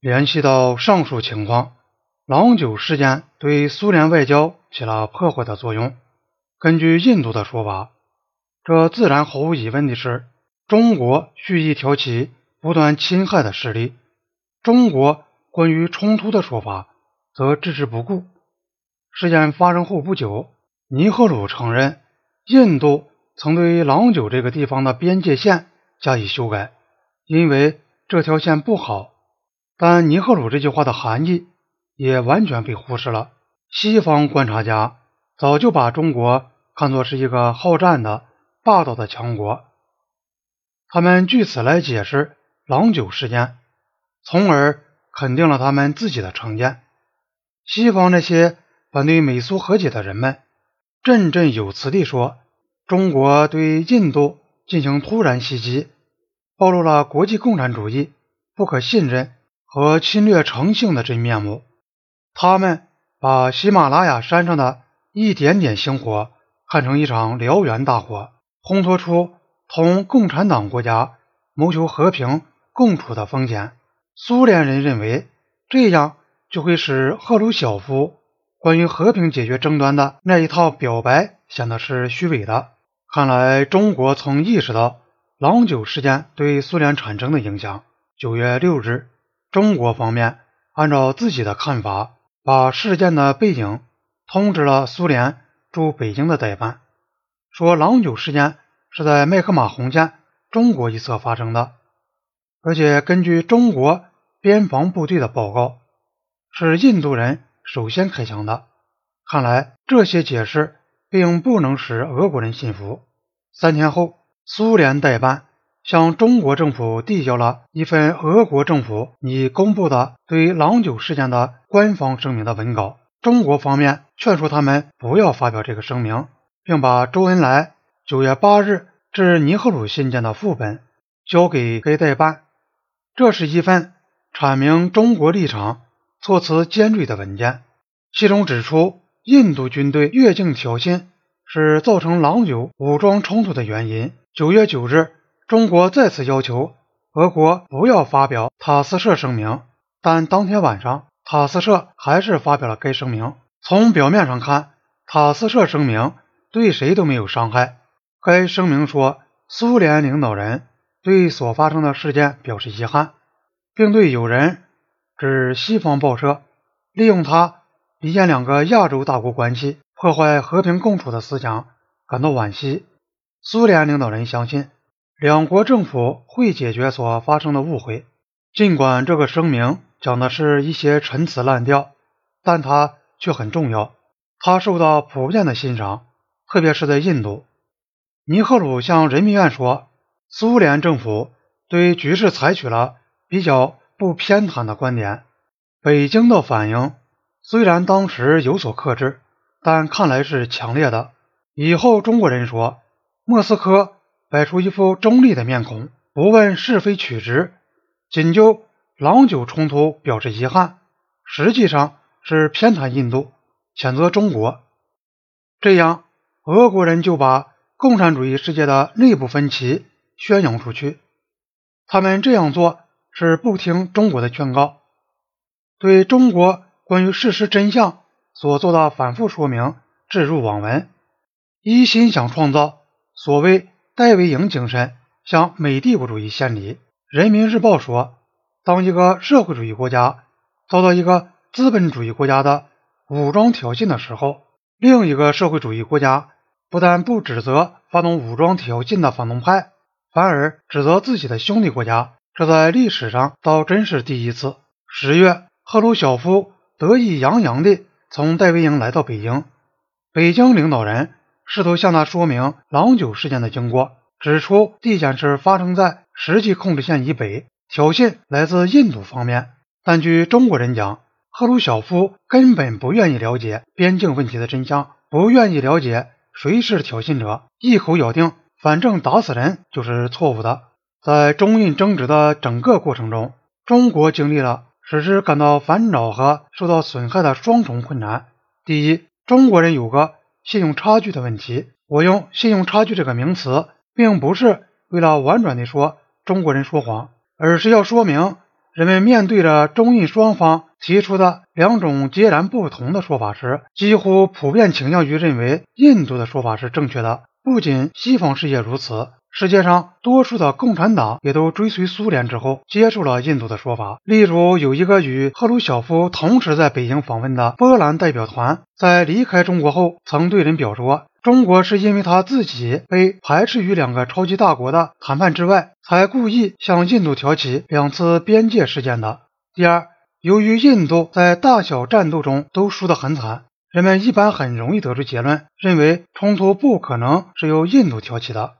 联系到上述情况，郎酒事件对苏联外交起了破坏的作用。根据印度的说法，这自然毫无疑问的是中国蓄意挑起不断侵害的势力。中国关于冲突的说法则置之不顾。事件发生后不久，尼赫鲁承认印度曾对郎酒这个地方的边界线加以修改，因为这条线不好。但尼赫鲁这句话的含义也完全被忽视了。西方观察家早就把中国看作是一个好战的、霸道的强国，他们据此来解释郎酒事件，从而肯定了他们自己的成见。西方那些反对美苏和解的人们，振振有词地说：“中国对印度进行突然袭击，暴露了国际共产主义不可信任。”和侵略成性的真面目，他们把喜马拉雅山上的一点点星火看成一场燎原大火，烘托出同共产党国家谋求和平共处的风险。苏联人认为这样就会使赫鲁晓夫关于和平解决争端的那一套表白显得是虚伪的。看来中国曾意识到郎酒事件对苏联产生的影响。九月六日。中国方面按照自己的看法，把事件的背景通知了苏联驻北京的代办，说郎酒事件是在麦克马洪线中国一侧发生的，而且根据中国边防部队的报告，是印度人首先开枪的。看来这些解释并不能使俄国人信服。三天后，苏联代办。向中国政府递交了一份俄国政府拟公布的对郎酒事件的官方声明的文稿。中国方面劝说他们不要发表这个声明，并把周恩来九月八日至尼赫鲁信件的副本交给该代办。这是一份阐明中国立场、措辞尖锐的文件，其中指出印度军队越境挑衅是造成郎酒武装冲突的原因。九月九日。中国再次要求俄国不要发表塔斯社声明，但当天晚上，塔斯社还是发表了该声明。从表面上看，塔斯社声明对谁都没有伤害。该声明说，苏联领导人对所发生的事件表示遗憾，并对有人指西方报社利用它离间两个亚洲大国关系、破坏和平共处的思想感到惋惜。苏联领导人相信。两国政府会解决所发生的误会，尽管这个声明讲的是一些陈词滥调，但它却很重要。它受到普遍的欣赏，特别是在印度。尼赫鲁向人民院说，苏联政府对局势采取了比较不偏袒的观点。北京的反应虽然当时有所克制，但看来是强烈的。以后中国人说，莫斯科。摆出一副中立的面孔，不问是非曲直，仅就郎酒冲突表示遗憾，实际上是偏袒印度，谴责中国。这样，俄国人就把共产主义世界的内部分歧宣扬出去。他们这样做是不听中国的劝告，对中国关于事实真相所做的反复说明置入网文，一心想创造所谓。戴维营精神向美帝国主义献礼。人民日报说，当一个社会主义国家遭到一个资本主义国家的武装挑衅的时候，另一个社会主义国家不但不指责发动武装挑衅的反动派，反而指责自己的兄弟国家。这在历史上倒真是第一次。十月，赫鲁晓夫得意洋洋地从戴维营来到北京，北京领导人。试图向他说明郎酒事件的经过，指出地检是发生在实际控制线以北，挑衅来自印度方面。但据中国人讲，赫鲁晓夫根本不愿意了解边境问题的真相，不愿意了解谁是挑衅者，一口咬定反正打死人就是错误的。在中印争执的整个过程中，中国经历了使之感到烦恼和受到损害的双重困难。第一，中国人有个。信用差距的问题，我用信用差距这个名词，并不是为了婉转地说中国人说谎，而是要说明人们面对着中印双方提出的两种截然不同的说法时，几乎普遍倾向于认为印度的说法是正确的。不仅西方世界如此。世界上多数的共产党也都追随苏联之后接受了印度的说法。例如，有一个与赫鲁晓夫同时在北京访问的波兰代表团，在离开中国后，曾对人表说：“中国是因为他自己被排斥于两个超级大国的谈判之外，才故意向印度挑起两次边界事件的。”第二，由于印度在大小战斗中都输得很惨，人们一般很容易得出结论，认为冲突不可能是由印度挑起的。